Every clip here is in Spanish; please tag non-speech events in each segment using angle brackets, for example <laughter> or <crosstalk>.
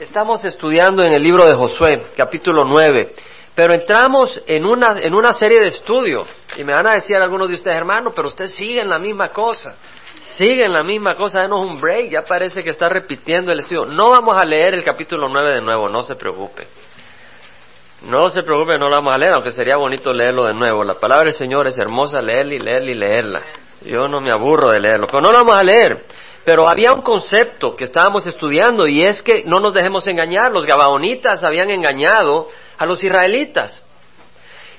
Estamos estudiando en el libro de Josué, capítulo 9, pero entramos en una, en una serie de estudios y me van a decir algunos de ustedes, hermano, pero usted sigue en la misma cosa, sigue en la misma cosa, denos un break, ya parece que está repitiendo el estudio. No vamos a leer el capítulo 9 de nuevo, no se preocupe. No se preocupe, no lo vamos a leer, aunque sería bonito leerlo de nuevo. La palabra del Señor es hermosa, leerla y leerla y leerla. Yo no me aburro de leerlo, pero no lo vamos a leer. Pero había un concepto que estábamos estudiando y es que no nos dejemos engañar. Los gabaonitas habían engañado a los israelitas.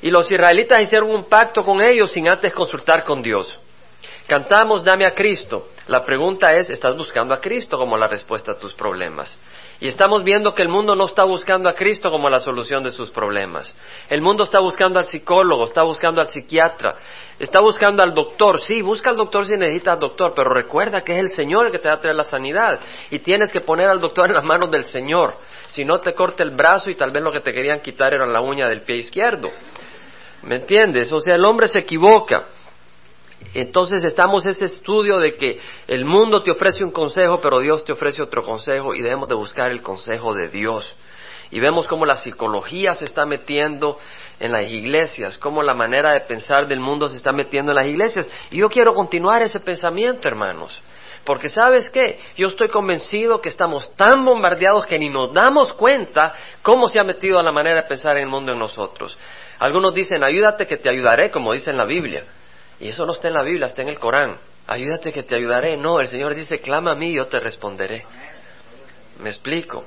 Y los israelitas hicieron un pacto con ellos sin antes consultar con Dios. Cantamos Dame a Cristo. La pregunta es, ¿estás buscando a Cristo como la respuesta a tus problemas? Y estamos viendo que el mundo no está buscando a Cristo como la solución de sus problemas. El mundo está buscando al psicólogo, está buscando al psiquiatra, está buscando al doctor. Sí, busca al doctor si necesitas doctor, pero recuerda que es el Señor el que te va a traer la sanidad. Y tienes que poner al doctor en las manos del Señor. Si no, te corta el brazo y tal vez lo que te querían quitar era la uña del pie izquierdo. ¿Me entiendes? O sea, el hombre se equivoca. Entonces estamos ese estudio de que el mundo te ofrece un consejo, pero Dios te ofrece otro consejo y debemos de buscar el consejo de Dios. Y vemos cómo la psicología se está metiendo en las iglesias, cómo la manera de pensar del mundo se está metiendo en las iglesias. Y yo quiero continuar ese pensamiento, hermanos. Porque sabes qué, yo estoy convencido que estamos tan bombardeados que ni nos damos cuenta cómo se ha metido la manera de pensar en el mundo en nosotros. Algunos dicen, ayúdate que te ayudaré, como dice en la Biblia. Y eso no está en la Biblia, está en el Corán. Ayúdate que te ayudaré. No, el Señor dice, clama a mí y yo te responderé. Me explico.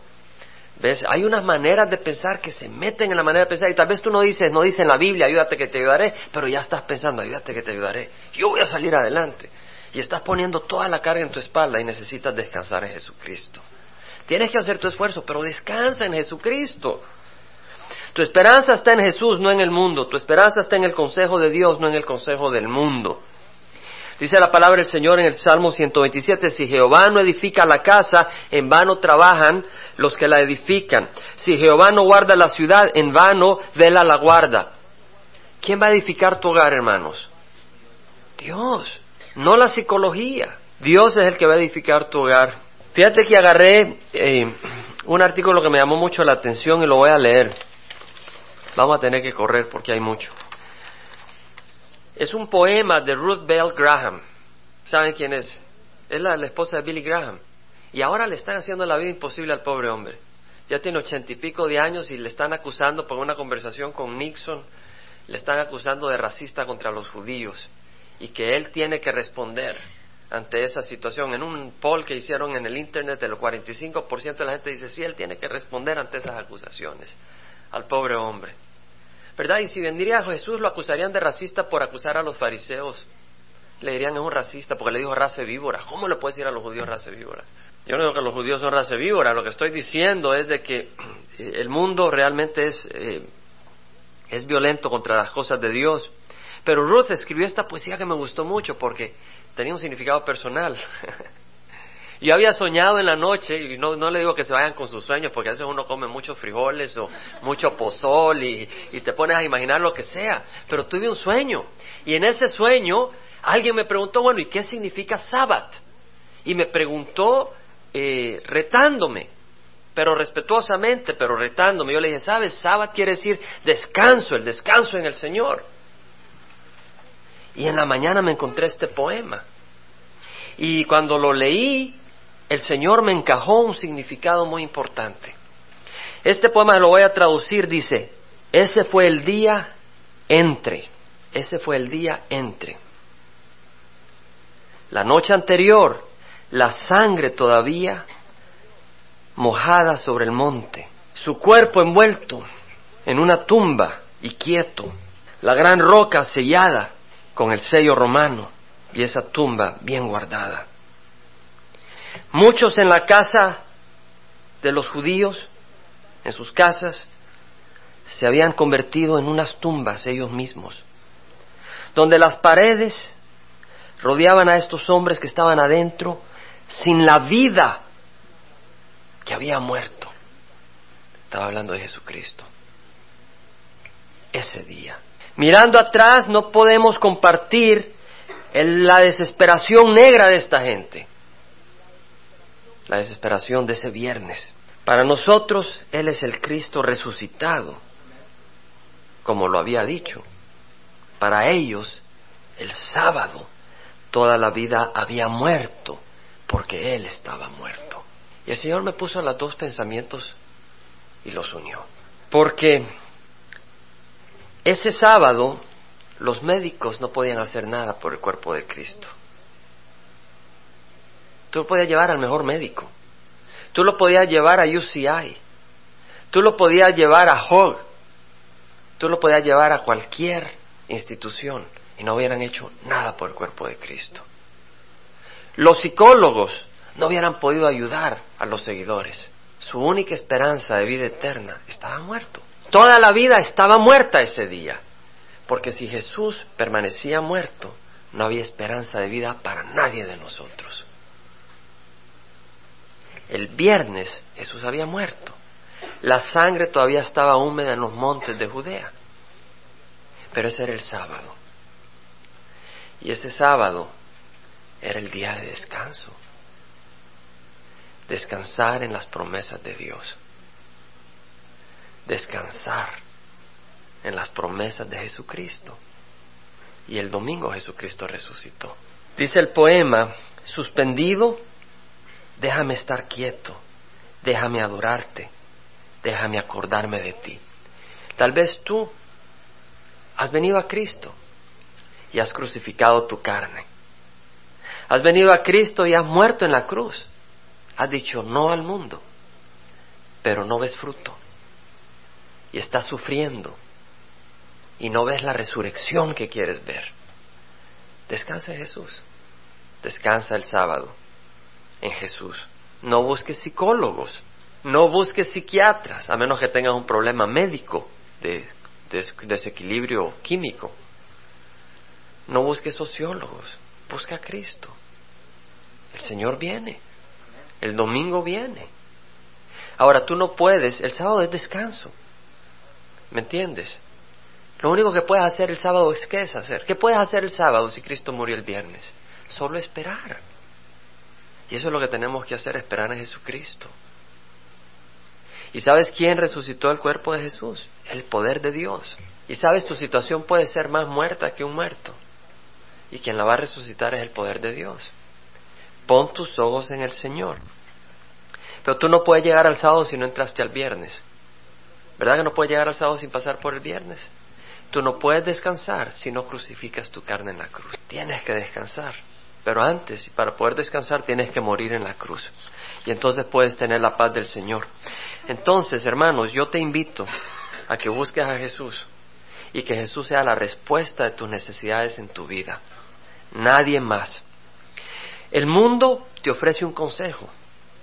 ¿Ves? Hay unas maneras de pensar que se meten en la manera de pensar y tal vez tú no dices, no dice en la Biblia, ayúdate que te ayudaré, pero ya estás pensando, ayúdate que te ayudaré. Yo voy a salir adelante. Y estás poniendo toda la carga en tu espalda y necesitas descansar en Jesucristo. Tienes que hacer tu esfuerzo, pero descansa en Jesucristo. Tu esperanza está en Jesús, no en el mundo. Tu esperanza está en el consejo de Dios, no en el consejo del mundo. Dice la palabra del Señor en el Salmo 127, si Jehová no edifica la casa, en vano trabajan los que la edifican. Si Jehová no guarda la ciudad, en vano vela la guarda. ¿Quién va a edificar tu hogar, hermanos? Dios, no la psicología. Dios es el que va a edificar tu hogar. Fíjate que agarré eh, un artículo que me llamó mucho la atención y lo voy a leer. Vamos a tener que correr porque hay mucho. Es un poema de Ruth Bell Graham. ¿Saben quién es? Es la, esposa de Billy Graham. Y ahora le están haciendo la vida imposible al pobre hombre. Ya tiene ochenta y pico de años y le están acusando por una conversación con Nixon, le están acusando de racista contra los judíos y que él tiene que responder ante esa situación. En un poll que hicieron en el Internet, el 45% de la gente dice, sí, él tiene que responder ante esas acusaciones al pobre hombre. ¿Verdad? Y si vendría a Jesús lo acusarían de racista por acusar a los fariseos. Le dirían es un racista porque le dijo raza víbora. ¿Cómo le puedes decir a los judíos raza víbora? Yo no digo que los judíos son raza víbora. Lo que estoy diciendo es de que el mundo realmente es, eh, es violento contra las cosas de Dios. Pero Ruth escribió esta poesía que me gustó mucho porque tenía un significado personal. <laughs> Yo había soñado en la noche, y no, le digo que se vayan con sus sueños, porque a veces uno come muchos frijoles o mucho pozol y, te pones a imaginar lo que sea, pero tuve un sueño. Y en ese sueño alguien me preguntó, bueno, ¿y qué significa sábado? Y me preguntó eh, retándome, pero respetuosamente, pero retándome. Yo le dije, ¿sabes? Sábado quiere decir descanso, el descanso en el Señor. Y en la mañana me encontré este poema. Y cuando lo leí, el Señor me encajó un significado muy importante. Este poema lo voy a traducir, dice, ese fue el día entre, ese fue el día entre. La noche anterior, la sangre todavía mojada sobre el monte, su cuerpo envuelto en una tumba y quieto, la gran roca sellada con el sello romano y esa tumba bien guardada. Muchos en la casa de los judíos, en sus casas, se habían convertido en unas tumbas ellos mismos, donde las paredes rodeaban a estos hombres que estaban adentro sin la vida que había muerto. Estaba hablando de Jesucristo. Ese día. Mirando atrás no podemos compartir la desesperación negra de esta gente la desesperación de ese viernes. Para nosotros Él es el Cristo resucitado, como lo había dicho. Para ellos, el sábado, toda la vida había muerto, porque Él estaba muerto. Y el Señor me puso los dos pensamientos y los unió. Porque ese sábado los médicos no podían hacer nada por el cuerpo de Cristo. Tú lo podías llevar al mejor médico. Tú lo podías llevar a UCI. Tú lo podías llevar a Hog. Tú lo podías llevar a cualquier institución y no hubieran hecho nada por el cuerpo de Cristo. Los psicólogos no hubieran podido ayudar a los seguidores. Su única esperanza de vida eterna estaba muerto. Toda la vida estaba muerta ese día. Porque si Jesús permanecía muerto, no había esperanza de vida para nadie de nosotros. El viernes Jesús había muerto. La sangre todavía estaba húmeda en los montes de Judea. Pero ese era el sábado. Y ese sábado era el día de descanso. Descansar en las promesas de Dios. Descansar en las promesas de Jesucristo. Y el domingo Jesucristo resucitó. Dice el poema, suspendido, déjame estar quieto, déjame adorarte, déjame acordarme de ti. Tal vez tú has venido a Cristo y has crucificado tu carne. Has venido a Cristo y has muerto en la cruz. Has dicho no al mundo, pero no ves fruto. Y estás sufriendo y no ves la resurrección que quieres ver. Descansa Jesús. Descansa el sábado en Jesús. No busques psicólogos, no busques psiquiatras, a menos que tengas un problema médico de, desequilibrio químico. No busques sociólogos, busca a Cristo. El Señor viene, el domingo viene. Ahora tú no puedes, el sábado es descanso. ¿Me entiendes? Lo único que puedes hacer el sábado es qué es hacer. ¿Qué puedes hacer el sábado si Cristo murió el viernes? Solo esperar. Y eso es lo que tenemos que hacer, esperar en Jesucristo. ¿Y sabes quién resucitó el cuerpo de Jesús? El poder de Dios. Y sabes, tu situación puede ser más muerta que un muerto. Y quien la va a resucitar es el poder de Dios. Pon tus ojos en el Señor. Pero tú no puedes llegar al sábado si no entraste al viernes. ¿Verdad que no puedes llegar al sábado sin pasar por el viernes? Tú no puedes descansar si no crucificas tu carne en la cruz. Tienes que descansar. Pero antes, para poder descansar, tienes que morir en la cruz. Y entonces puedes tener la paz del Señor. Entonces, hermanos, yo te invito a que busques a Jesús y que Jesús sea la respuesta de tus necesidades en tu vida. Nadie más. El mundo te ofrece un consejo,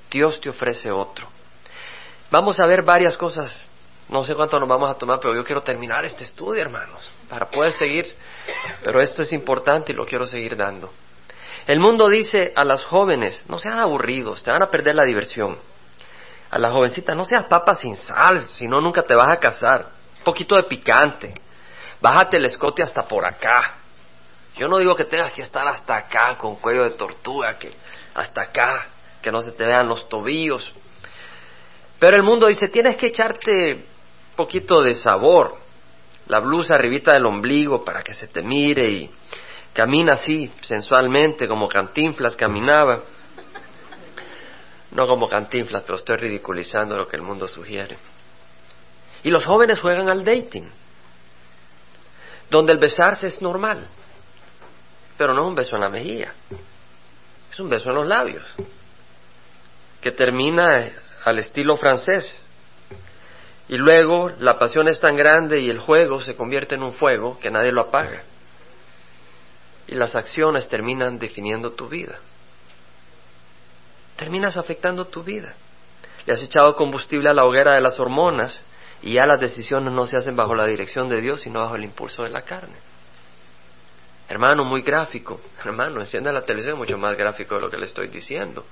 Dios te ofrece otro. Vamos a ver varias cosas. No sé cuánto nos vamos a tomar, pero yo quiero terminar este estudio, hermanos, para poder seguir. Pero esto es importante y lo quiero seguir dando. El mundo dice a las jóvenes, no sean aburridos, te van a perder la diversión. A las jovencitas, no seas papa sin sal, si no nunca te vas a casar. Un poquito de picante. Bájate el escote hasta por acá. Yo no digo que tengas que estar hasta acá con cuello de tortuga, que hasta acá, que no se te vean los tobillos. Pero el mundo dice, tienes que echarte un poquito de sabor, la blusa arribita del ombligo para que se te mire y Camina así, sensualmente, como Cantinflas caminaba. No como Cantinflas, pero estoy ridiculizando lo que el mundo sugiere. Y los jóvenes juegan al dating, donde el besarse es normal, pero no es un beso en la mejilla, es un beso en los labios, que termina al estilo francés. Y luego la pasión es tan grande y el juego se convierte en un fuego que nadie lo apaga y las acciones terminan definiendo tu vida. Terminas afectando tu vida. Le has echado combustible a la hoguera de las hormonas y ya las decisiones no se hacen bajo la dirección de Dios, sino bajo el impulso de la carne. Hermano, muy gráfico. <laughs> Hermano, encienda la televisión mucho más gráfico de lo que le estoy diciendo.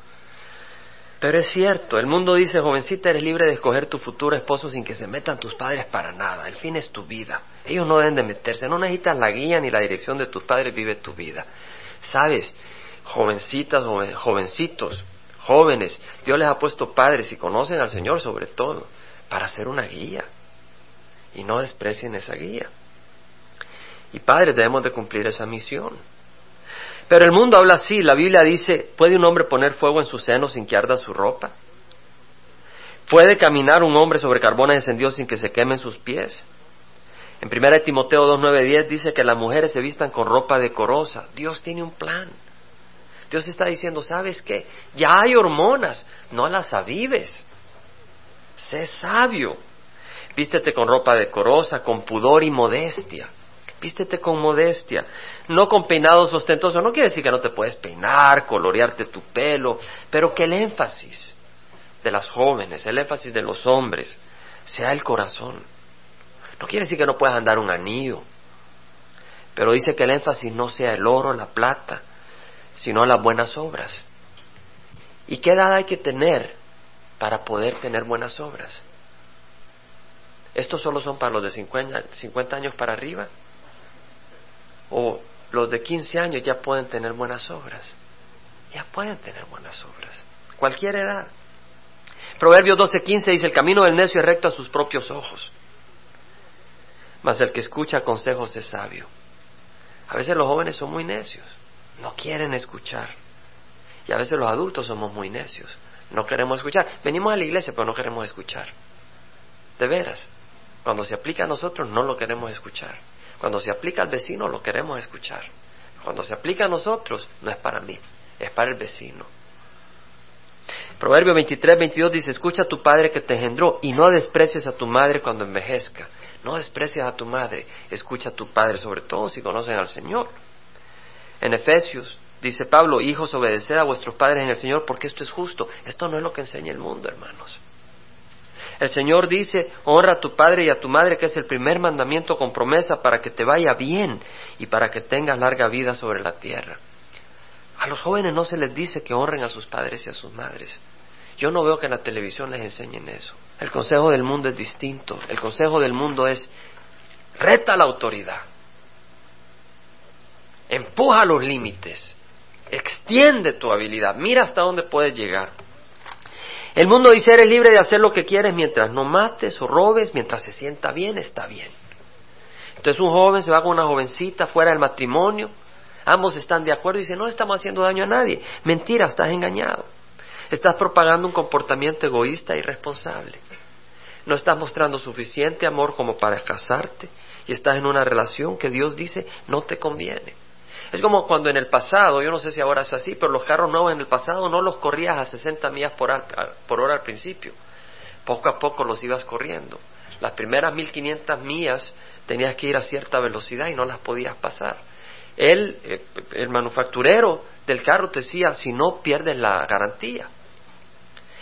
Pero es cierto, el mundo dice, jovencita, eres libre de escoger tu futuro esposo sin que se metan tus padres para nada. El fin es tu vida. Ellos no deben de meterse, no necesitas la guía ni la dirección de tus padres, vive tu vida. Sabes, jovencitas, jovencitos, Jóvenes, Dios les ha puesto padres y conocen al Señor sobre todo para ser una guía. Y no desprecien esa guía. Y padres debemos de cumplir esa misión. Pero el mundo habla así. La Biblia dice, ¿puede un hombre poner fuego en su seno sin que arda su ropa? ¿Puede caminar un hombre sobre carbones encendidos sin que se quemen sus pies? En 1 Timoteo 2, 9, 10 dice que las mujeres se vistan con ropa decorosa. Dios tiene un plan. Dios está diciendo, ¿sabes qué? Ya hay hormonas, no las avives. Sé sabio. Vístete con ropa decorosa, con pudor y modestia. Vístete con modestia, no con peinados ostentosos. No quiere decir que no te puedes peinar, colorearte tu pelo, pero que el énfasis de las jóvenes, el énfasis de los hombres, sea el corazón. No quiere decir que no puedas andar un anillo, pero dice que el énfasis no sea el oro, la plata, sino las buenas obras. ¿Y qué edad hay que tener para poder tener buenas obras? ¿Estos solo son para los de 50, años para arriba? ¿O los de 15 años ya pueden tener buenas obras? Ya pueden tener buenas obras. Cualquier edad. Proverbios 12:15 dice, el camino del necio es recto a sus propios ojos, mas el que escucha consejos es sabio. A veces los jóvenes son muy necios, no quieren escuchar. Y a veces los adultos somos muy necios, no queremos escuchar. Venimos a la iglesia, pero no queremos escuchar. De veras, cuando se aplica a nosotros, no lo queremos escuchar. Cuando se aplica al vecino, lo queremos escuchar. Cuando se aplica a nosotros, no es para mí, es para el vecino. Proverbio 23, 22 dice, escucha a tu padre que te engendró y no desprecies a tu madre cuando envejezca. No desprecies a tu madre, escucha a tu padre, sobre todo si conocen al Señor. En Efesios dice Pablo, hijos, obedeced a vuestros padres en el Señor porque esto es justo. Esto no es lo que enseña el mundo, hermanos. El Señor dice, honra a tu padre y a tu madre, que es el primer mandamiento con promesa para que te vaya bien y para que tengas larga vida sobre la tierra. A los jóvenes no se les dice que honren a sus padres y a sus madres. Yo no veo que en la televisión les enseñen eso. El consejo del mundo es distinto. El consejo del mundo es reta la autoridad. Empuja los límites. Extiende tu habilidad. Mira hasta dónde puedes llegar. El mundo dice eres libre de hacer lo que quieres mientras no mates o robes, mientras se sienta bien, está bien. Entonces un joven se va con una jovencita fuera del matrimonio, ambos están de acuerdo y dicen no estamos haciendo daño a nadie. Mentira, estás engañado. Estás propagando un comportamiento egoísta e irresponsable. No estás mostrando suficiente amor como para casarte y estás en una relación que Dios dice no te conviene. Es como cuando en el pasado, yo no sé si ahora es así, pero los carros nuevos en el pasado no los corrías a 60 millas por, por hora al principio. Poco a poco los ibas corriendo. Las primeras 1500 millas tenías que ir a cierta velocidad y no las podías pasar. Él, eh, el manufacturero del carro te decía, si no pierdes la garantía.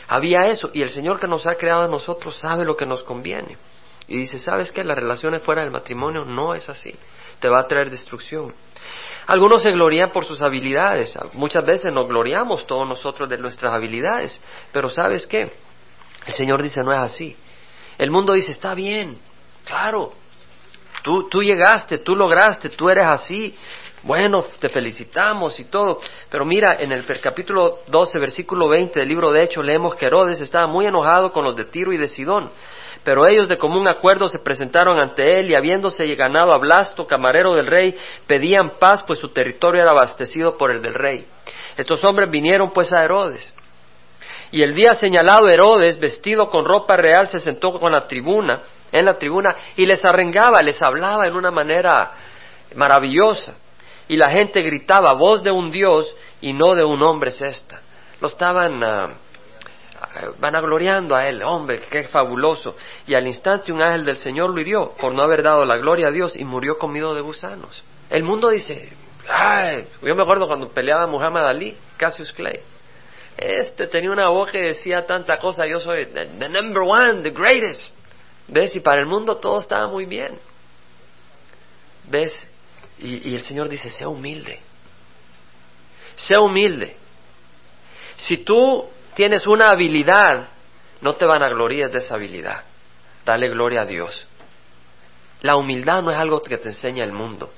Había eso y el Señor que nos ha creado a nosotros sabe lo que nos conviene. Y dice, ¿sabes qué? Las relaciones fuera del matrimonio no es así. Te va a traer destrucción. Algunos se glorían por sus habilidades. Muchas veces nos gloriamos todos nosotros de nuestras habilidades. Pero ¿sabes qué? El Señor dice, no es así. El mundo dice, está bien, claro. Tú, tú llegaste, tú lograste, tú eres así bueno, te felicitamos y todo. Pero mira, en el capítulo 12, versículo 20 del libro de Hechos, leemos que Herodes estaba muy enojado con los de Tiro y de Sidón. Pero ellos de común acuerdo se presentaron ante él y habiéndose ganado a Blasto, camarero del rey, pedían paz, pues su territorio era abastecido por el del rey. Estos hombres vinieron pues a Herodes. Y el día señalado Herodes, vestido con ropa real, se sentó con la tribuna, en la tribuna, y les arrengaba, les hablaba en una manera maravillosa y la gente gritaba, voz de un Dios y no de un hombre es esta. Lo estaban uh, vanagloriando a él, hombre, qué fabuloso. Y al instante un ángel del Señor lo hirió por no haber dado la gloria a Dios y murió comido de gusanos. El mundo dice, ay, yo me acuerdo cuando peleaba Muhammad Ali, Cassius Clay. Este tenía una voz que decía tanta cosa, yo soy the number one, the greatest. ¿Ves? Y para el mundo todo estaba muy bien. ¿Ves? Y, el Señor dice, sea humilde. Sea humilde. Si tú tienes una habilidad, no te van a gloriar de esa habilidad. Dale gloria a Dios. La humildad no es algo que te enseña el mundo.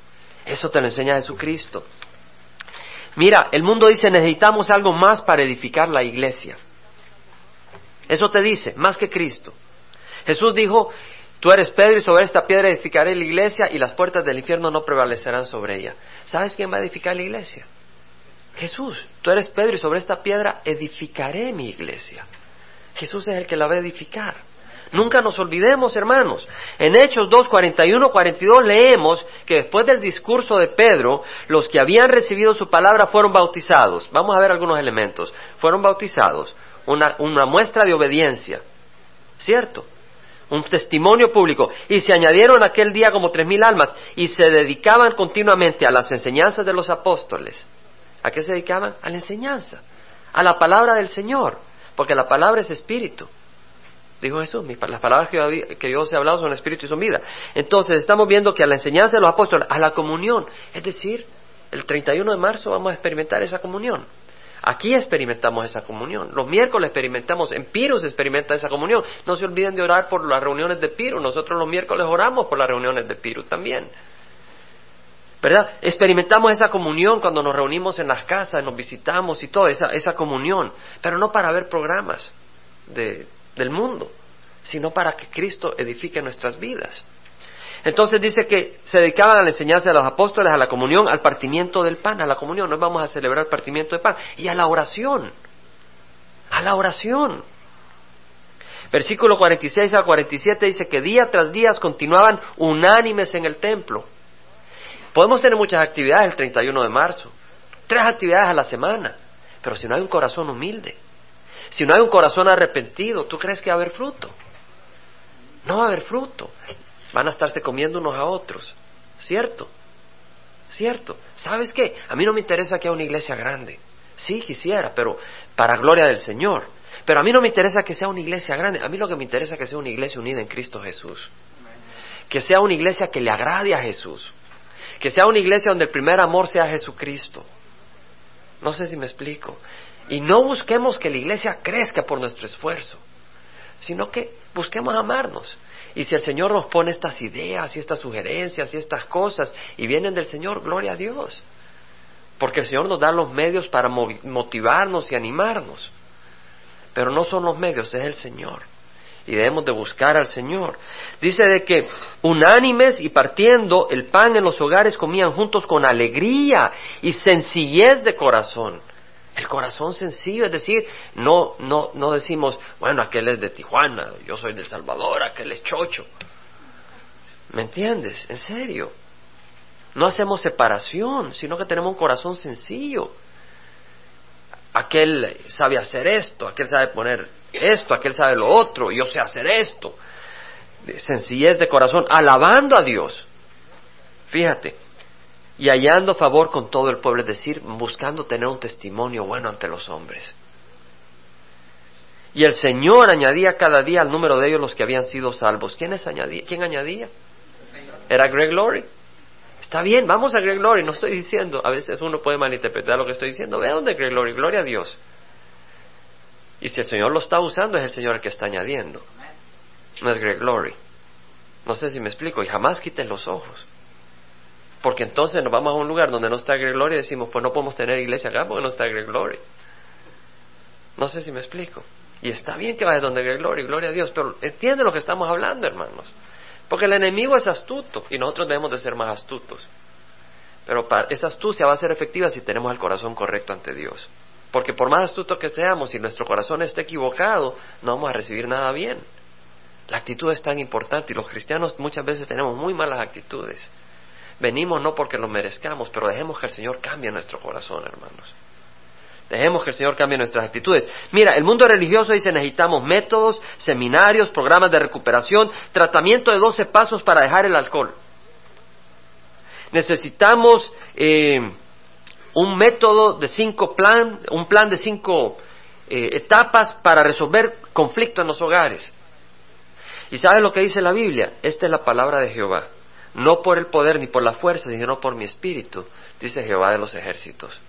Eso te lo enseña Jesucristo. Mira, el mundo dice necesitamos algo más para edificar la iglesia. Eso te dice, más que Cristo. Jesús dijo, tú eres Pedro y sobre esta piedra edificaré la iglesia y las puertas del infierno no prevalecerán sobre ella. ¿Sabes quién va a edificar la iglesia? Jesús. Tú eres Pedro y sobre esta piedra edificaré mi iglesia. Jesús es el que la va a edificar. Nunca nos olvidemos, hermanos. En Hechos 2, 41, 42 leemos que después del discurso de Pedro, los que habían recibido su palabra fueron bautizados. Vamos a ver algunos elementos. Fueron bautizados. Una, una muestra de obediencia. ¿Cierto? Un testimonio público. Y se añadieron aquel día como tres mil almas y se dedicaban continuamente a las enseñanzas de los apóstoles. ¿A qué se dedicaban? A la enseñanza, a la palabra del Señor, porque la palabra es espíritu. Dijo Jesús, las palabras que yo, que yo os he hablado son espíritu y son vida. Entonces estamos viendo que a la enseñanza de los apóstoles, a la comunión, es decir, el 31 de marzo vamos a experimentar esa comunión. Aquí experimentamos esa comunión. Los miércoles experimentamos, en Pirus experimenta esa comunión. No se olviden de orar por las reuniones de Pirus. Nosotros los miércoles oramos por las reuniones de Pirus también. ¿Verdad? Experimentamos esa comunión cuando nos reunimos en las casas, nos visitamos y todo, esa, esa comunión. Pero no para ver programas de, del mundo, sino para que Cristo edifique nuestras vidas. Entonces dice que se dedicaban a la enseñanza de los apóstoles, a la comunión, al partimiento del pan, a la comunión, no vamos a celebrar el partimiento del pan, y a la oración, a la oración. Versículo 46 a 47 dice que día tras día continuaban unánimes en el templo. Podemos tener muchas actividades el 31 de marzo, tres actividades a la semana, pero si no hay un corazón humilde, si no hay un corazón arrepentido, ¿tú crees que va a haber fruto? No va a haber fruto. Van a estarse comiendo unos a otros. ¿Cierto? ¿Cierto? ¿Sabes qué? A mí no me interesa que haya una iglesia grande. Sí, quisiera, pero para gloria del Señor. Pero a mí no me interesa que sea una iglesia grande. A mí lo que me interesa es que sea una iglesia unida en Cristo Jesús. Que sea una iglesia que le agrade a Jesús. Que sea una iglesia donde el primer amor sea Jesucristo. No sé si me explico. Y no busquemos que la iglesia crezca por nuestro esfuerzo, sino que busquemos amarnos. Y si el Señor nos pone estas ideas y estas sugerencias y estas cosas y vienen del Señor, gloria a Dios. Porque el Señor nos da los medios para motivarnos y animarnos. Pero no son los medios, es el Señor. Y debemos de buscar al Señor. Dice de que unánimes y partiendo el pan en los hogares comían juntos con alegría y sencillez de corazón el corazón sencillo, es decir, no, no, no decimos, bueno, aquel es de Tijuana, yo soy del Salvador, aquel es chocho. ¿Me entiendes? En serio. No hacemos separación, sino que tenemos un corazón sencillo. Aquel sabe hacer esto, aquel sabe poner esto, aquel sabe lo otro, yo sé hacer esto. Sencillez de corazón, alabando a Dios. Fíjate, y hallando favor con todo el pueblo, es decir, buscando tener un testimonio bueno ante los hombres. Y el Señor añadía cada día al número de ellos los que habían sido salvos. ¿Quién, añadía? ¿Quién añadía? Era Greg Glory. Está bien, vamos a Greg Glory. No estoy diciendo, a veces uno puede malinterpretar lo que estoy diciendo. Ve dónde Greg Glory, gloria a Dios. Y si el Señor lo está usando, es el Señor el que está añadiendo. No es Greg Glory. No sé si me explico. Y jamás quiten los ojos. Porque entonces nos vamos a un lugar donde no está Greg Glory y decimos, pues no podemos tener iglesia acá porque no está Greg Glory. No sé si me explico. Y está bien que vaya donde Greg Glory, gloria a Dios, pero entiende lo que estamos hablando, hermanos. Porque el enemigo es astuto y nosotros debemos de ser más astutos. Pero esa astucia va a ser efectiva si tenemos el corazón correcto ante Dios. Porque por más astuto que seamos, si nuestro corazón está equivocado, no vamos a recibir nada bien. La actitud es tan importante y los cristianos muchas veces tenemos muy malas actitudes. Venimos no porque lo merezcamos, pero dejemos que el Señor cambie nuestro corazón, hermanos. Dejemos que el Señor cambie nuestras actitudes. Mira, el mundo religioso dice necesitamos métodos, seminarios, programas de recuperación, tratamiento de 12 pasos para dejar el alcohol. Necesitamos eh, un método de cinco plan, un plan de cinco eh, etapas para resolver conflictos en los hogares. ¿Y sabes lo que dice la Biblia? Esta es la palabra de Jehová no por el poder ni por la fuerza, sino por mi espíritu, dice Jehová de los ejércitos.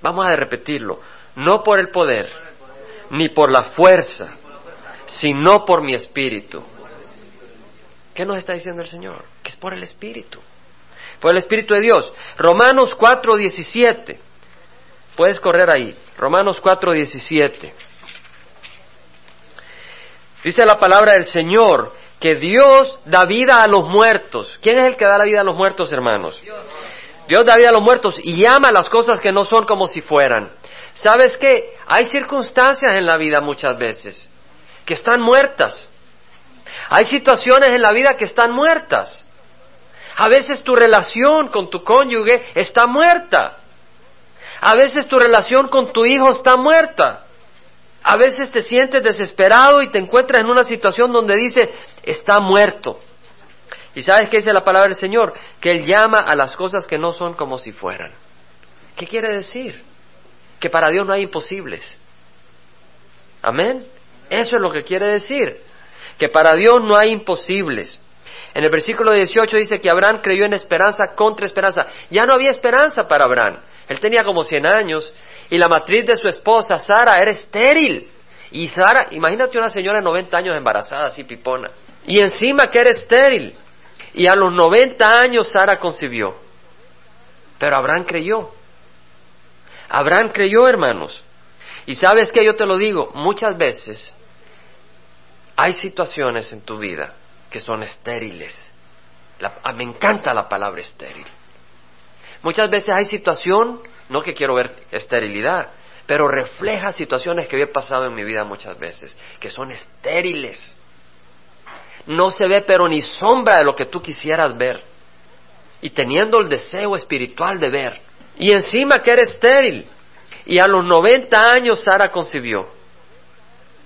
Vamos a repetirlo, no por el poder, ni por la fuerza, sino por mi espíritu. ¿Qué nos está diciendo el Señor? Que es por el espíritu. Fue el Espíritu de Dios. Romanos 4:17. Puedes correr ahí. Romanos 4:17. Dice la palabra del Señor que Dios da vida a los muertos. ¿Quién es el que da la vida a los muertos, hermanos? Dios da vida a los muertos y llama las cosas que no son como si fueran. ¿Sabes qué? Hay circunstancias en la vida muchas veces que están muertas. Hay situaciones en la vida que están muertas. A veces tu relación con tu cónyuge está muerta. A veces tu relación con tu hijo está muerta. A veces te sientes desesperado y te encuentras en una situación donde dice, está muerto. ¿Y sabes qué dice la palabra del Señor? Que Él llama a las cosas que no son como si fueran. ¿Qué quiere decir? Que para Dios no hay imposibles. Amén. Eso es lo que quiere decir. Que para Dios no hay imposibles. En el versículo 18 dice que Abraham creyó en esperanza contra esperanza. Ya no había esperanza para Abraham. Él tenía como 100 años y la matriz de su esposa, Sara, era estéril. Y Sara, imagínate una señora de 90 años embarazada, así pipona. Y encima que era estéril. Y a los 90 años Sara concibió. Pero Abraham creyó. Abraham creyó, hermanos. Y sabes que yo te lo digo, muchas veces hay situaciones en tu vida que son estériles. Ah, me encanta la palabra estéril. Muchas veces hay situación, no que quiero ver esterilidad, pero refleja situaciones que he pasado en mi vida muchas veces, que son estériles no se ve pero ni sombra de lo que tú quisieras ver. Y teniendo el deseo espiritual de ver. Y encima que era estéril. Y a los 90 años Sara concibió.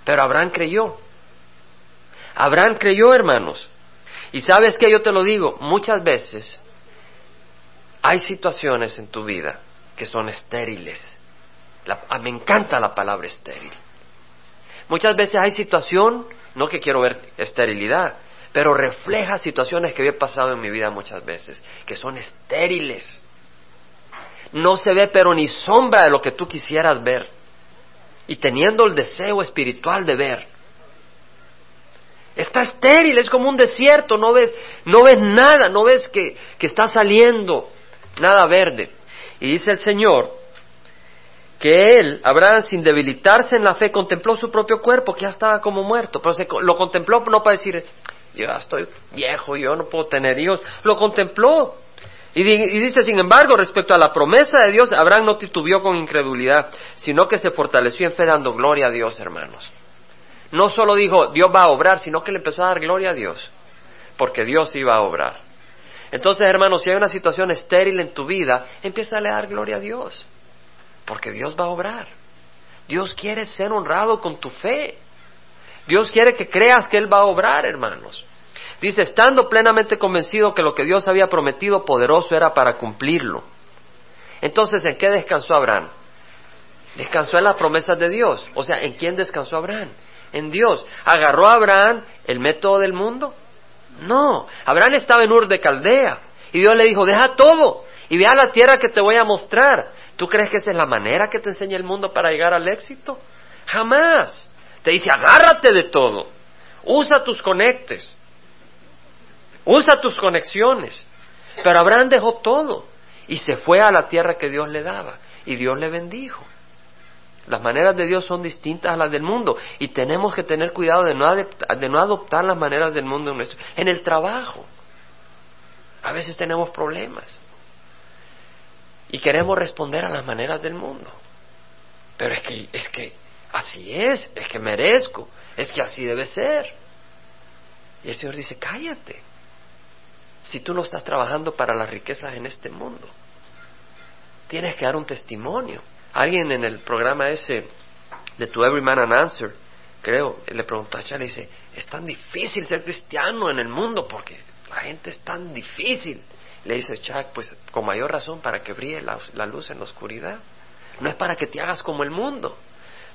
Pero Abraham creyó. Abraham creyó, hermanos. Y sabes que yo te lo digo, muchas veces hay situaciones en tu vida que son estériles. Ah, me encanta la palabra estéril. Muchas veces hay situación no que quiero ver esterilidad, pero refleja situaciones que he pasado en mi vida muchas veces, que son estériles. No se ve pero ni sombra de lo que tú quisieras ver. Y teniendo el deseo espiritual de ver. Está estéril, es como un desierto, no ves, no ves nada, no ves que, que está saliendo nada verde. Y dice el Señor, que él, Abraham, sin debilitarse en la fe, contempló su propio cuerpo, que ya estaba como muerto, pero se, lo contempló no para decir, yo estoy viejo, yo no puedo tener hijos, lo contempló. Y, y, dice, sin embargo, respecto a la promesa de Dios, Abraham no titubeó con incredulidad, sino que se fortaleció en fe dando gloria a Dios, hermanos. No solo dijo, Dios va a obrar, sino que le empezó a dar gloria a Dios, porque Dios iba a obrar. Entonces, hermanos, si hay una situación estéril en tu vida, empieza a dar gloria a Dios porque Dios va a obrar. Dios quiere ser honrado con tu fe. Dios quiere que creas que Él va a obrar, hermanos. Dice, estando plenamente convencido que lo que Dios había prometido poderoso era para cumplirlo. Entonces, ¿en qué descansó Abraham? Descansó en las promesas de Dios. O sea, ¿en quién descansó Abraham? En Dios. ¿Agarró a Abraham el método del mundo? No. Abraham estaba en Ur de Caldea. Y Dios le dijo, deja todo y ve a la tierra que te voy a mostrar. ¿Tú crees que esa es la manera que te enseña el mundo para llegar al éxito? Jamás. Te dice, agárrate de todo. Usa tus conectes. Usa tus conexiones. Pero Abraham dejó todo y se fue a la tierra que Dios le daba y Dios le bendijo. Las maneras de Dios son distintas a las del mundo y tenemos que tener cuidado de no, de no adoptar las maneras del mundo en, nuestro, en el trabajo. A veces tenemos problemas y queremos responder a las maneras del mundo. Pero es que, es que así es, es que merezco, es que así debe ser. Y el Señor dice, cállate, si tú no estás trabajando para las riquezas en este mundo, tienes que dar un testimonio. Alguien en el programa ese de To Every Man an Answer, creo, le preguntó a Charlie, dice, es tan difícil ser cristiano en el mundo porque la gente es tan difícil. Le dice Chuck, pues con mayor razón para que brille la, la luz en la oscuridad. No es para que te hagas como el mundo.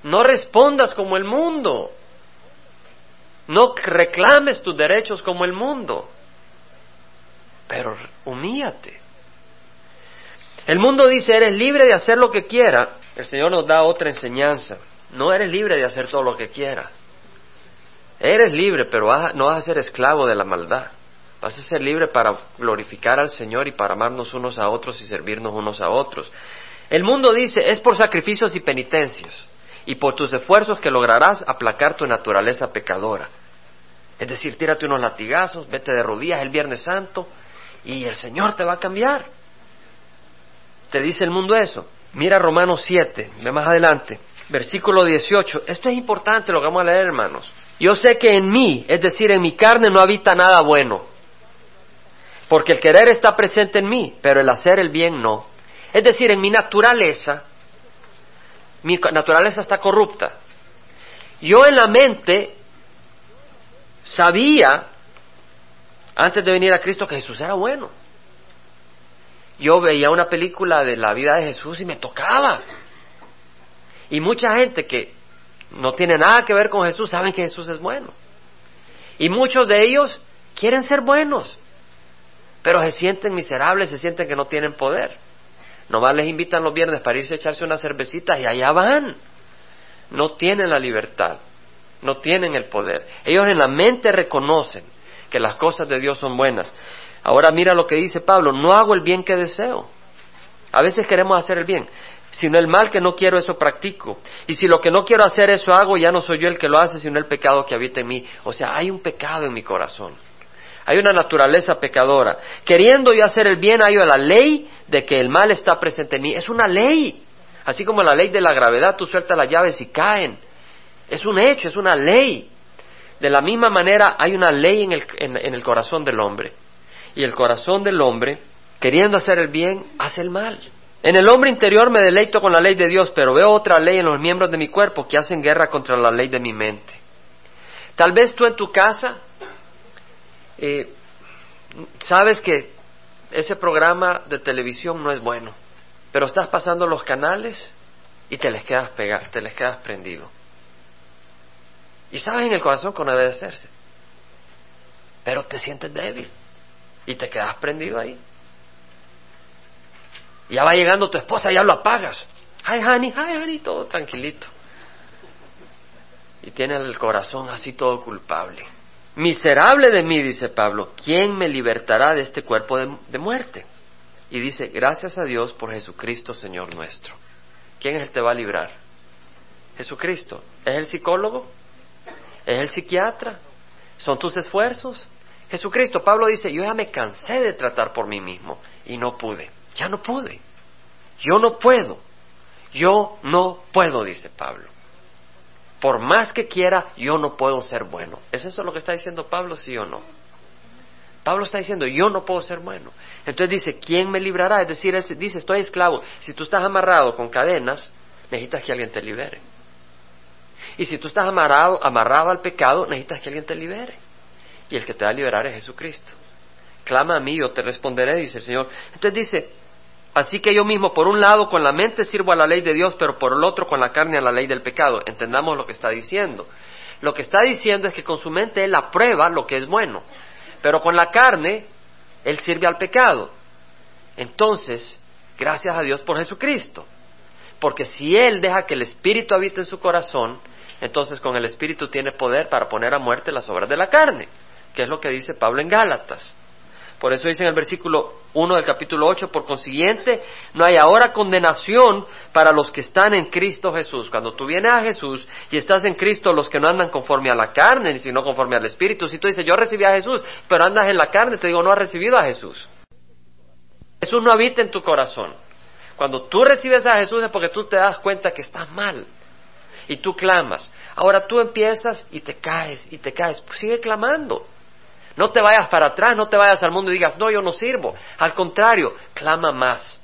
No respondas como el mundo. No reclames tus derechos como el mundo. Pero humíate. El mundo dice, eres libre de hacer lo que quiera. El Señor nos da otra enseñanza. No eres libre de hacer todo lo que quieras. Eres libre, pero no vas a ser esclavo de la maldad. Vas a ser libre para glorificar al Señor y para amarnos unos a otros y servirnos unos a otros. El mundo dice, es por sacrificios y penitencias y por tus esfuerzos que lograrás aplacar tu naturaleza pecadora. Es decir, tírate unos latigazos, vete de rodillas el Viernes Santo y el Señor te va a cambiar. Te dice el mundo eso. Mira Romanos 7, ve más adelante, versículo 18. Esto es importante lo que vamos a leer, hermanos. Yo sé que en mí, es decir, en mi carne no habita nada bueno. Porque el querer está presente en mí, pero el hacer el bien no. Es decir, en mi naturaleza, mi naturaleza está corrupta. Yo en la mente sabía, antes de venir a Cristo, que Jesús era bueno. Yo veía una película de la vida de Jesús y me tocaba. Y mucha gente que no tiene nada que ver con Jesús saben que Jesús es bueno. Y muchos de ellos quieren ser buenos, pero se sienten miserables, se sienten que no tienen poder. Nomás les invitan los viernes para irse a echarse unas cervecitas y allá van. No tienen la libertad, no tienen el poder. Ellos en la mente reconocen que las cosas de Dios son buenas. Ahora mira lo que dice Pablo, no hago el bien que deseo. A veces queremos hacer el bien, sino el mal que no quiero, eso practico. Y si lo que no quiero hacer, eso hago, ya no soy yo el que lo hace, sino el pecado que habita en mí. O sea, hay un pecado en mi corazón. Hay una naturaleza pecadora. Queriendo yo hacer el bien, hay la ley de que el mal está presente en mí. Es una ley. Así como la ley de la gravedad, tú sueltas las llaves y caen. Es un hecho, es una ley. De la misma manera hay una ley en el, en el corazón del hombre. Y el corazón del hombre, queriendo hacer el bien, hace el mal. En el hombre interior me deleito con la ley de Dios, pero veo otra ley en los miembros de mi cuerpo que hacen guerra contra la ley de mi mente. Tal vez tú en tu casa eh, sabes que ese programa de televisión no es bueno, pero estás pasando los canales y te les quedas pegado, te les quedas prendido. Y sabes en el corazón de hacerse, pero te sientes débil y te quedas prendido ahí. Ya va llegando tu esposa, ya lo apagas. Hi honey, hi honey, todo tranquilito. Y tiene el corazón así todo culpable. Miserable de mí, dice Pablo, ¿quién me libertará de este cuerpo de, muerte? Y dice, gracias a Dios por Jesucristo, Señor nuestro. ¿Quién es el que te va a librar? Jesucristo. ¿Es el psicólogo? ¿Es el psiquiatra? ¿Son tus esfuerzos? Jesucristo, Pablo dice, yo ya me cansé de tratar por mí mismo y no pude. Ya no pude. Yo no puedo. Yo no puedo, dice Pablo por más que quiera, yo no puedo ser bueno. ¿Es eso lo que está diciendo Pablo, sí o no? Pablo está diciendo, yo no puedo ser bueno. Entonces dice, ¿quién me librará? Es decir, dice, estoy esclavo. Si tú estás amarrado con cadenas, necesitas que alguien te libere. Y si tú estás amarrado, amarrado al pecado, necesitas que alguien te libere. Y el que te va a liberar es Jesucristo. Clama a mí, yo te responderé, dice el Señor. Entonces dice, Así que yo mismo, por un lado, con la mente sirvo a la ley de Dios, pero por el otro, con la carne a la ley del pecado. Entendamos lo que está diciendo. Lo que está diciendo es que con su mente él aprueba lo que es bueno, pero con la carne él sirve al pecado. Entonces, gracias a Dios por Jesucristo. Porque si él deja que el Espíritu habite en su corazón, entonces con el Espíritu tiene poder para poner a muerte las obras de la carne, que es lo que dice Pablo en Gálatas. Por eso dice en el versículo 1 del capítulo 8, por consiguiente, no hay ahora condenación para los que están en Cristo Jesús. Cuando tú vienes a Jesús y estás en Cristo, los que no andan conforme a la carne, sino conforme al Espíritu. Si tú dices, yo recibí a Jesús, pero andas en la carne, te digo, no has recibido a Jesús. Jesús no habita en tu corazón. Cuando tú recibes a Jesús es porque tú te das cuenta que estás mal y tú clamas. Ahora tú empiezas y te caes y te caes. Sigue clamando. No te vayas para atrás, no te vayas al mundo y digas, no, yo no sirvo. Al contrario, clama más.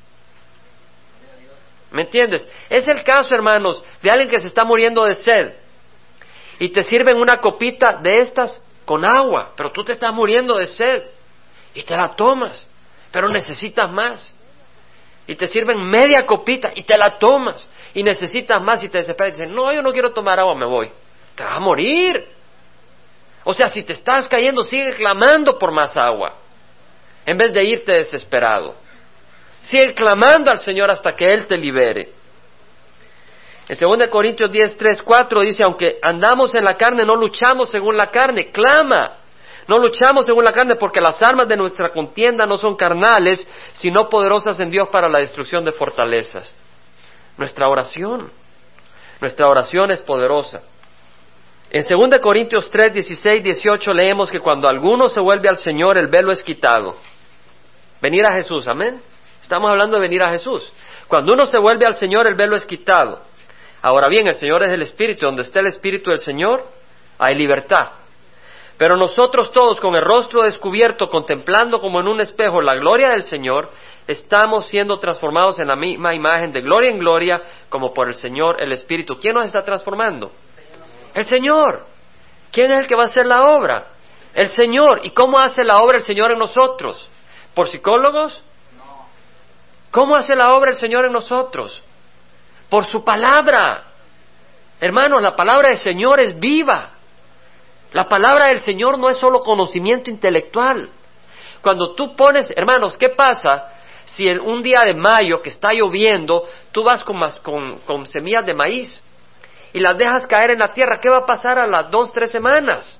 ¿Me entiendes? Es el caso, hermanos, de alguien que se está muriendo de sed y te sirven una copita de estas con agua, pero tú te estás muriendo de sed y te la tomas, pero necesitas más. Y te sirven media copita y te la tomas y necesitas más y te desesperas y dices, no, yo no quiero tomar agua, me voy. Te vas a morir. O sea, si te estás cayendo, sigue clamando por más agua, en vez de irte desesperado. Sigue clamando al Señor hasta que Él te libere. En 2 Corintios 10, 3, 4 dice, aunque andamos en la carne, no luchamos según la carne, clama. No luchamos según la carne porque las armas de nuestra contienda no son carnales, sino poderosas en Dios para la destrucción de fortalezas. Nuestra oración, nuestra oración es poderosa. En 2 Corintios 3, 16, 18 leemos que cuando alguno se vuelve al Señor, el velo es quitado. Venir a Jesús, amén. Estamos hablando de venir a Jesús. Cuando uno se vuelve al Señor, el velo es quitado. Ahora bien, el Señor es el Espíritu. Donde está el Espíritu del Señor, hay libertad. Pero nosotros todos, con el rostro descubierto, contemplando como en un espejo la gloria del Señor, estamos siendo transformados en la misma imagen de gloria en gloria, como por el Señor el Espíritu. ¿Quién nos está transformando? El Señor. ¿Quién es el que va a hacer la obra? El Señor. ¿Y cómo hace la obra el Señor en nosotros? ¿Por psicólogos? ¿Cómo hace la obra el Señor en nosotros? Por su palabra. Hermanos, la palabra del Señor es viva. La palabra del Señor no es solo conocimiento intelectual. Cuando tú pones, hermanos, ¿qué pasa si en un día de mayo que está lloviendo, tú vas con, con, con semillas de maíz y las dejas caer en la tierra? ¿Qué va a pasar a las dos, tres semanas?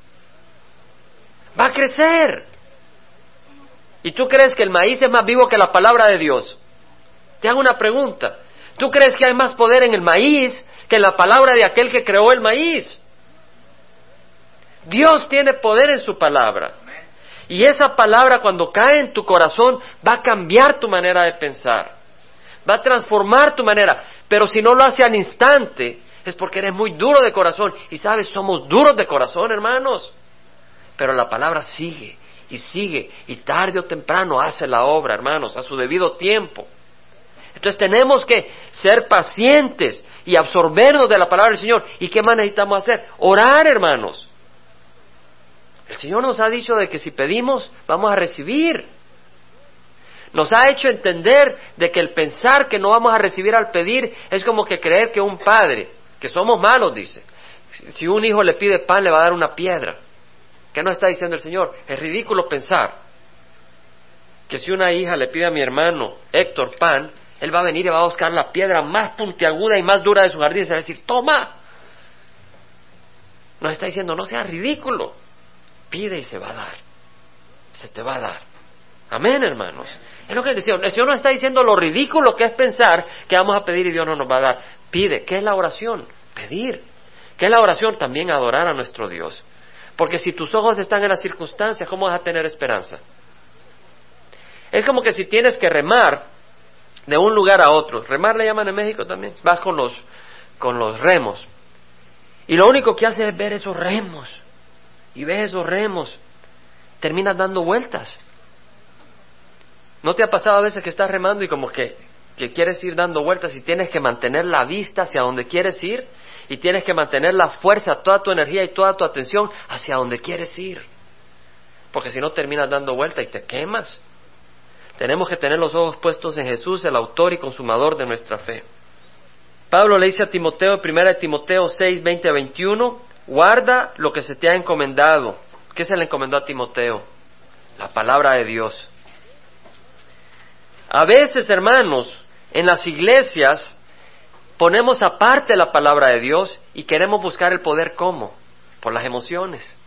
Va a crecer. ¿Y tú crees que el maíz es más vivo que la palabra de Dios? Te hago una pregunta. ¿Tú crees que hay más poder en el maíz que en la palabra de aquel que creó el maíz? Dios tiene poder en su palabra. Y esa palabra cuando cae en tu corazón va a cambiar tu manera de pensar. Va a transformar tu manera. Pero si no lo hace al instante, es porque eres muy duro de corazón. Y sabes, somos duros de corazón, hermanos. Pero la palabra sigue y sigue y tarde o temprano hace la obra, hermanos, a su debido tiempo. Entonces tenemos que ser pacientes y absorbernos de la palabra del Señor. ¿Y qué más necesitamos hacer? Orar, hermanos. El Señor nos ha dicho de que si pedimos, vamos a recibir. Nos ha hecho entender de que el pensar que no vamos a recibir al pedir es como que creer que un padre, que somos malos, dice, si un hijo le pide pan, le va a dar una piedra. ¿Qué nos está diciendo el Señor? Es ridículo pensar que si una hija le pide a mi hermano Héctor pan, él va a venir y va a buscar la piedra más puntiaguda y más dura de su jardín y se va a decir, toma. Nos está diciendo, no sea ridículo. Pide y se va a dar. Se te va a dar. Amén, hermanos. Es lo que Señor, el Señor nos está diciendo lo ridículo que es pensar que vamos a pedir y Dios no nos va a dar. Pide. ¿Qué es la oración? Pedir. ¿Qué es la oración? También adorar a nuestro Dios. Porque si tus ojos están en las circunstancias, ¿cómo vas a tener esperanza? Es como que si tienes que remar de un lugar a otro. Remar le llaman en México también. Vas con los, con los remos. Y lo único que haces es ver esos remos. Y ves esos remos. Terminas dando vueltas. ¿No te ha pasado a veces que estás remando y como que, que quieres ir dando vueltas y tienes que mantener la vista hacia donde quieres ir? Y tienes que mantener la fuerza, toda tu energía y toda tu atención hacia donde quieres ir. Porque si no terminas dando vueltas y te quemas. Tenemos que tener los ojos puestos en Jesús, el autor y consumador de nuestra fe. Pablo le dice a Timoteo, primera de Timoteo 6, 20 a 21, guarda lo que se te ha encomendado. ¿Qué se le encomendó a Timoteo? La palabra de Dios. A veces, hermanos, en las iglesias ponemos aparte la palabra de Dios y queremos buscar el poder ¿cómo? Por las emociones.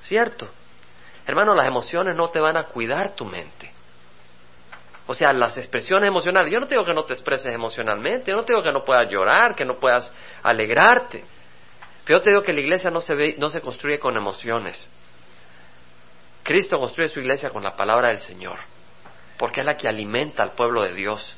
¿Cierto? Hermano, las emociones no te van a cuidar tu mente. O sea, las expresiones emocionales. Yo no te digo que no te expreses emocionalmente, yo no te digo que no puedas llorar, que no puedas alegrarte. Pero yo te digo que la iglesia no se, ve, no se construye con emociones. Cristo construye su iglesia con la palabra del Señor, porque es la que alimenta al pueblo de Dios.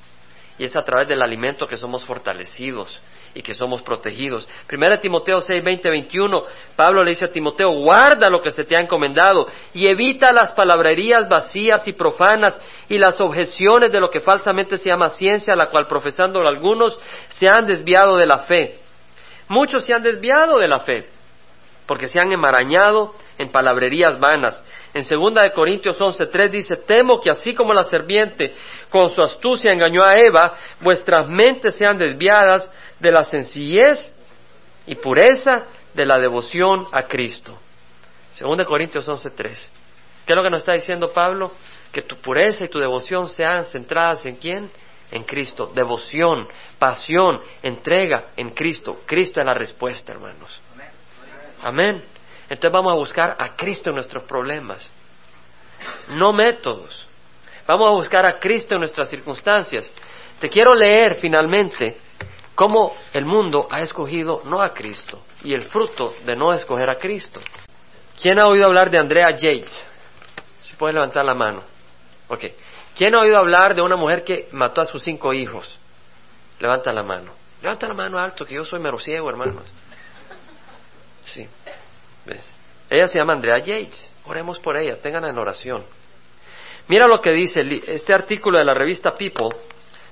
Y es a través del alimento que somos fortalecidos y que somos protegidos. Primera Timoteo 6, 20, 21, Pablo le dice a Timoteo, guarda lo que se te ha encomendado y evita las palabrerías vacías y profanas y las objeciones de lo que falsamente se llama ciencia, la cual profesando algunos se han desviado de la fe. Muchos se han desviado de la fe porque se han enmarañado en palabrerías vanas. En segunda de Corintios 11.3 dice, temo que así como la serpiente con su astucia engañó a Eva, vuestras mentes sean desviadas de la sencillez y pureza de la devoción a Cristo. Segunda de Corintios 11.3. ¿Qué es lo que nos está diciendo Pablo? Que tu pureza y tu devoción sean centradas en quién? En Cristo. Devoción, pasión, entrega en Cristo. Cristo es la respuesta, hermanos. Amén. Entonces vamos a buscar a Cristo en nuestros problemas, no métodos. Vamos a buscar a Cristo en nuestras circunstancias. Te quiero leer finalmente cómo el mundo ha escogido no a Cristo y el fruto de no escoger a Cristo. ¿Quién ha oído hablar de Andrea Yates? Si puede levantar la mano. Ok. ¿Quién ha oído hablar de una mujer que mató a sus cinco hijos? Levanta la mano. Levanta la mano alto, que yo soy mero ciego, hermanos. Sí. ¿Ves? Ella se llama Andrea Yates. Oremos por ella, tengan en oración. Mira lo que dice este artículo de la revista People.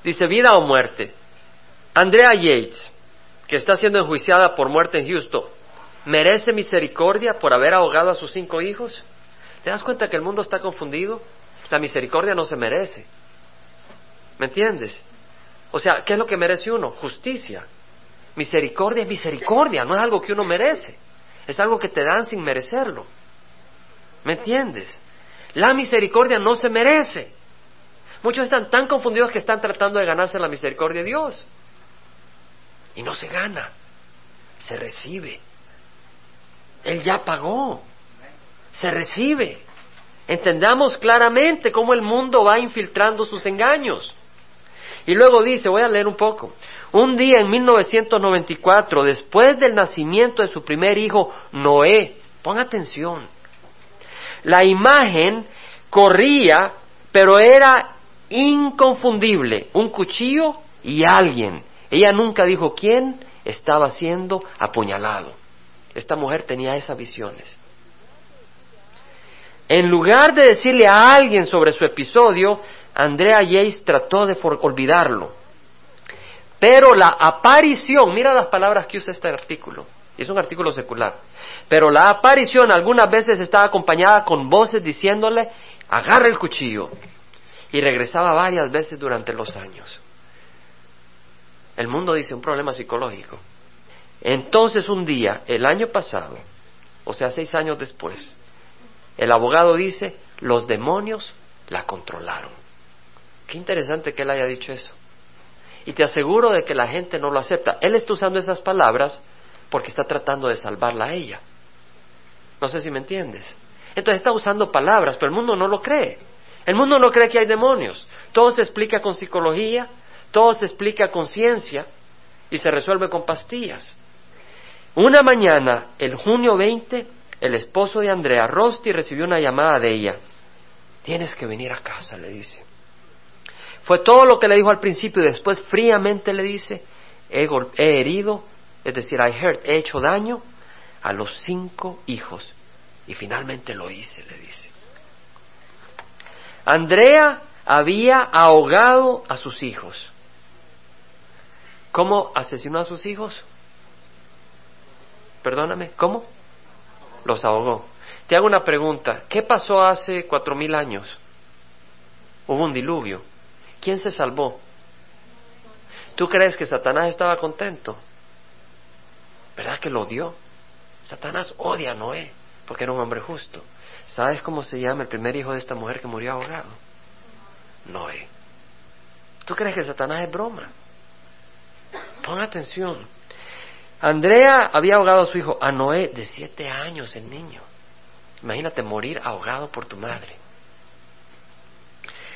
Dice, vida o muerte. Andrea Yates, que está siendo enjuiciada por muerte en Houston, ¿merece misericordia por haber ahogado a sus cinco hijos? ¿Te das cuenta que el mundo está confundido? La misericordia no se merece. ¿Me entiendes? O sea, ¿qué es lo que merece uno? Justicia. Misericordia es misericordia, no es algo que uno merece. Es algo que te dan sin merecerlo. ¿Me entiendes? La misericordia no se merece. Muchos están tan confundidos que están tratando de ganarse la misericordia de Dios. Y no se gana, se recibe. Él ya pagó, se recibe. Entendamos claramente cómo el mundo va infiltrando sus engaños. Y luego dice, voy a leer un poco, un día en 1994, después del nacimiento de su primer hijo, Noé, pon atención, la imagen corría, pero era inconfundible, un cuchillo y alguien. Ella nunca dijo quién estaba siendo apuñalado. Esta mujer tenía esas visiones. En lugar de decirle a alguien sobre su episodio, Andrea Yates trató de olvidarlo. Pero la aparición, mira las palabras que usa este artículo, es un artículo secular, pero la aparición algunas veces estaba acompañada con voces diciéndole, agarra el cuchillo, y regresaba varias veces durante los años. El mundo dice un problema psicológico. Entonces un día, el año pasado, o sea, seis años después, el abogado dice, los demonios la controlaron. Qué interesante que él haya dicho eso. Y te aseguro de que la gente no lo acepta. Él está usando esas palabras porque está tratando de salvarla a ella. No sé si me entiendes. Entonces está usando palabras, pero el mundo no lo cree. El mundo no cree que hay demonios. Todo se explica con psicología, todo se explica con ciencia y se resuelve con pastillas. Una mañana, el junio 20, el esposo de Andrea, Rosti, recibió una llamada de ella. Tienes que venir a casa, le dice. Fue todo lo que le dijo al principio y después fríamente le dice, he, he herido, es decir, I hurt, he hecho daño a los cinco hijos y finalmente lo hice, le dice. Andrea había ahogado a sus hijos. ¿Cómo asesinó a sus hijos? Perdóname, ¿cómo? Los ahogó. Te hago una pregunta. ¿Qué pasó hace cuatro mil años? Hubo un diluvio. ¿Quién se salvó? ¿Tú crees que Satanás estaba contento? ¿Verdad que lo odió? Satanás odia a Noé porque era un hombre justo. ¿Sabes cómo se llama el primer hijo de esta mujer que murió ahogado? Noé. ¿Tú crees que Satanás es broma? Pon atención. Andrea había ahogado a su hijo, a Noé de siete años, el niño. Imagínate morir ahogado por tu madre.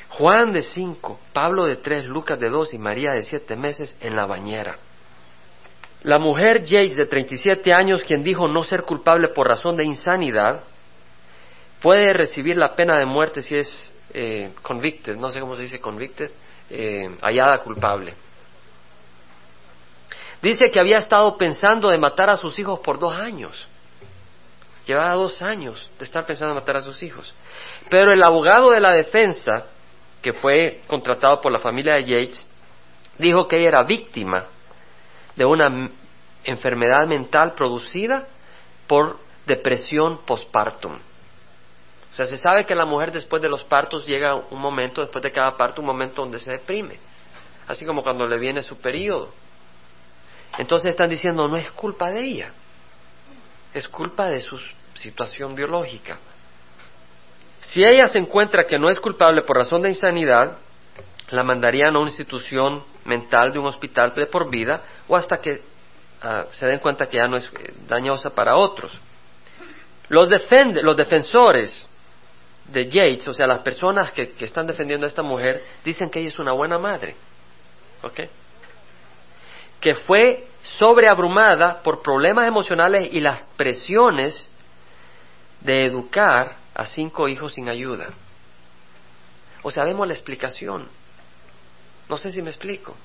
Juan de cinco, Pablo de tres, Lucas de dos y María de siete meses en la bañera. La mujer Yates de 37 años, quien dijo no ser culpable por razón de insanidad, puede recibir la pena de muerte si es eh, convicted, no sé cómo se dice convicted, eh, hallada culpable. Dice que había estado pensando de matar a sus hijos por dos años. Llevaba dos años de estar pensando en matar a sus hijos. Pero el abogado de la defensa, que fue contratado por la familia de Yates, dijo que ella era víctima de una enfermedad mental producida por depresión postpartum. O sea, se sabe que la mujer después de los partos llega un momento, después de cada parto, un momento donde se deprime. Así como cuando le viene su periodo. Entonces están diciendo, no es culpa de ella, es culpa de su situación biológica. Si ella se encuentra que no es culpable por razón de insanidad, la mandarían a una institución mental de un hospital de por vida o hasta que ah, se den cuenta que ya no es eh, dañosa para otros. Los, los defensores de Yates, o sea, las personas que, que, están defendiendo a esta mujer, dicen que ella es una buena madre. ¿Ok? Que fue sobreabrumada por problemas emocionales y las presiones de educar a cinco hijos sin ayuda. O sea, vemos la explicación. No sé si me explico.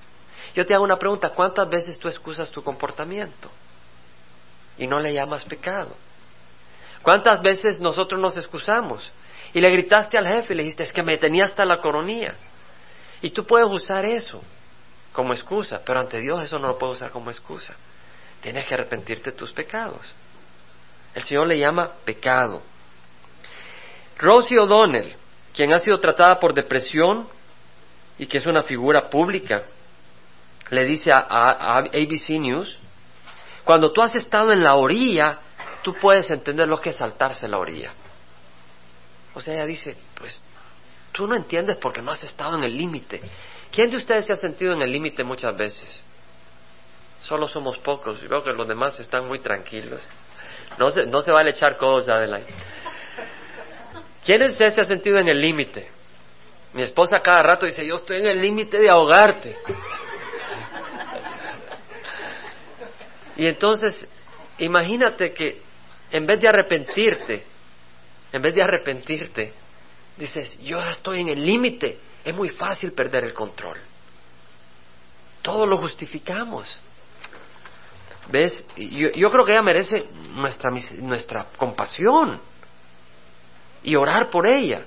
Yo te hago una pregunta, ¿cuántas veces tú excusas tu comportamiento y no le llamas pecado? ¿Cuántas veces nosotros nos excusamos y le gritaste al jefe y le dijiste, es que me tenía hasta la coronía? Y tú puedes usar eso como excusa, pero ante Dios eso no lo puedes usar como excusa. Tienes que arrepentirte de tus pecados. El Señor le llama pecado. Rosie O'Donnell, quien ha sido tratada por depresión y que es una figura pública, le dice a, ABC News, cuando tú has estado en la orilla, tú puedes entender lo que es saltarse la orilla. O sea, ella dice, pues tú no entiendes porque no has estado en el límite. ¿Quién de ustedes se ha sentido en el límite muchas veces? Solo somos pocos y veo que los demás están muy tranquilos. No se, no se vale echar cosas adelante. ¿Quién de ustedes se ha sentido en el límite? Mi esposa cada rato dice, yo estoy en el límite de ahogarte. <laughs> Y entonces, imagínate que en vez de arrepentirte, en vez de arrepentirte, dices, yo estoy en el límite, es muy fácil perder el control. Todo lo justificamos. ¿Ves? Yo, yo creo que ella merece nuestra, nuestra compasión y orar por ella.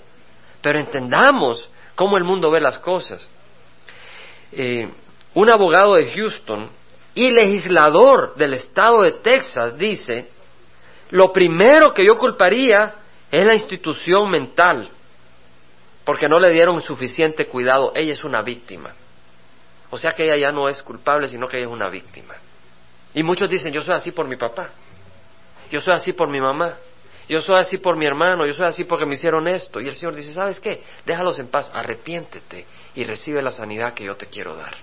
Pero entendamos cómo el mundo ve las cosas. Eh, un abogado de Houston y legislador del estado de Texas dice, lo primero que yo culparía es la institución mental, porque no le dieron suficiente cuidado. Ella es una víctima. O sea que ella ya no es culpable, sino que ella es una víctima. Y muchos dicen, yo soy así por mi papá, yo soy así por mi mamá, yo soy así por mi hermano, yo soy así porque me hicieron esto. Y el Señor dice, ¿sabes qué? Déjalos en paz, arrepiéntete y recibe la sanidad que yo te quiero dar.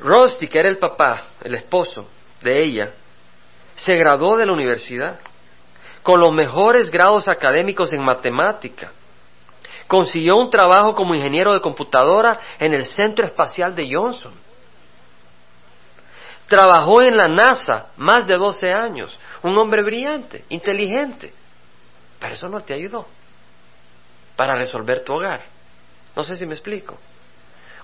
Rusty, que era el papá, el esposo de ella, se graduó de la universidad con los mejores grados académicos en matemática. Consiguió un trabajo como ingeniero de computadora en el Centro Espacial de Johnson. Trabajó en la NASA más de 12 años un hombre brillante, inteligente. Pero eso no te ayudó para resolver tu hogar. No sé si me explico.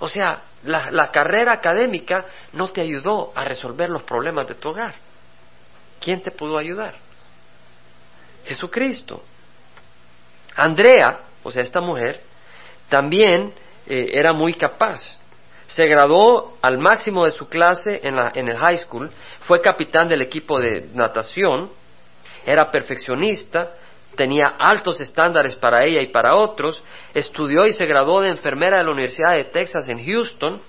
O sea, la, carrera académica no te ayudó a resolver los problemas de tu hogar. ¿Quién te pudo ayudar? Jesucristo. Andrea, o sea, esta mujer, también eh, era muy capaz. Se graduó al máximo de su clase en, la, en el high school, fue capitán del equipo de natación, era perfeccionista, tenía altos estándares para ella y para otros, estudió y se graduó de enfermera de la Universidad de Texas en Houston,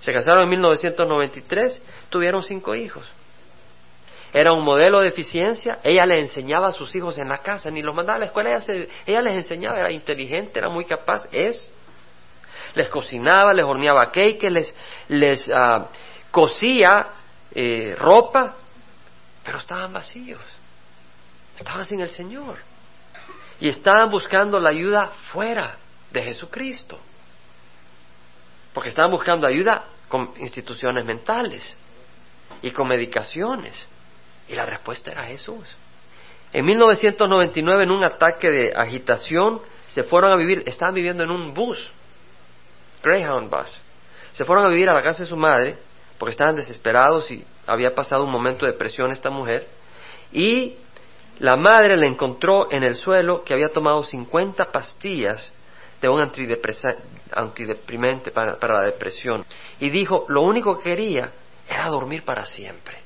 se casaron en 1993, tuvieron cinco hijos. Era un modelo de eficiencia, ella le enseñaba a sus hijos en la casa, ni los mandaba a la escuela, ella, ella les enseñaba, era inteligente, era muy capaz, es les cocinaba, les horneaba cake, les, les uh, cosía eh, ropa, pero estaban vacíos, estaban sin el Señor. Y estaban buscando la ayuda fuera de Jesucristo, porque estaban buscando ayuda con instituciones mentales y con medicaciones, y la respuesta era Jesús. En 1999, en un ataque de agitación, se fueron a vivir, estaban viviendo en un bus Greyhound Bus. Se fueron a vivir a la casa de su madre porque estaban desesperados y había pasado un momento de presión esta mujer. Y la madre le encontró en el suelo que había tomado 50 pastillas de un antideprimente para, para la depresión. Y dijo, lo único que quería era dormir para siempre.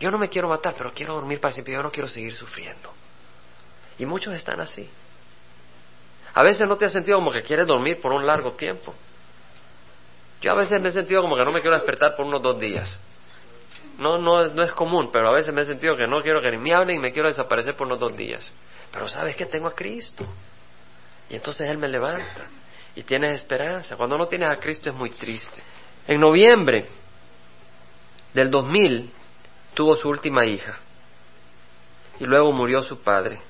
Yo no me quiero matar, pero quiero dormir para siempre. Yo no quiero seguir sufriendo. Y muchos están así. A veces no te has sentido como que quieres dormir por un largo tiempo. Yo a veces me he sentido como que no me quiero despertar por unos dos días. No, no, no es común, pero a veces me he sentido que no quiero que ni me hablen y me quiero desaparecer por unos dos días. Pero sabes que tengo a Cristo. Y entonces Él me levanta. Y tienes esperanza. Cuando no tienes a Cristo es muy triste. En noviembre del 2000 tuvo su última hija. y luego murió su padre.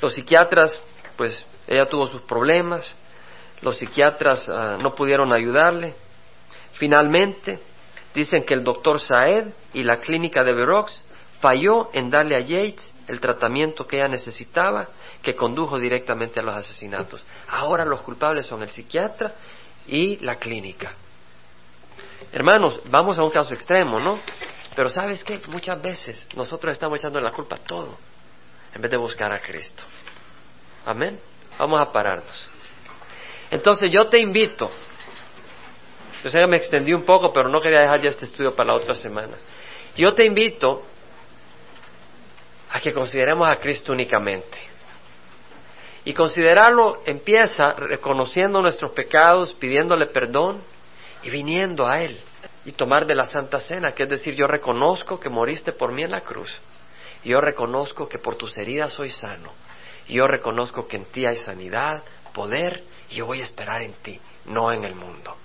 Los psiquiatras, pues ella tuvo sus problemas, los psiquiatras ah, no pudieron ayudarle. Finalmente, dicen que el doctor Saed y la clínica de Verox falló en darle a Yates el tratamiento que ella necesitaba, que condujo directamente a los asesinatos. Ahora los culpables son el psiquiatra y la clínica. Hermanos, vamos a un caso extremo, ¿no? Pero sabes qué? Muchas veces nosotros estamos echando la culpa a todo en vez de buscar a Cristo. Amén. Vamos a pararnos. Entonces yo te invito, yo sé que me extendí un poco, pero no quería dejar ya este estudio para la otra semana. Yo te invito a que consideremos a Cristo únicamente. Y considerarlo empieza reconociendo nuestros pecados, pidiéndole perdón y viniendo a Él y tomar de la Santa Cena, que es decir, yo reconozco que moriste por mí en la cruz, y yo reconozco que por tus heridas soy sano, yo reconozco que en ti hay sanidad, poder, y yo voy a esperar en ti, no en el mundo.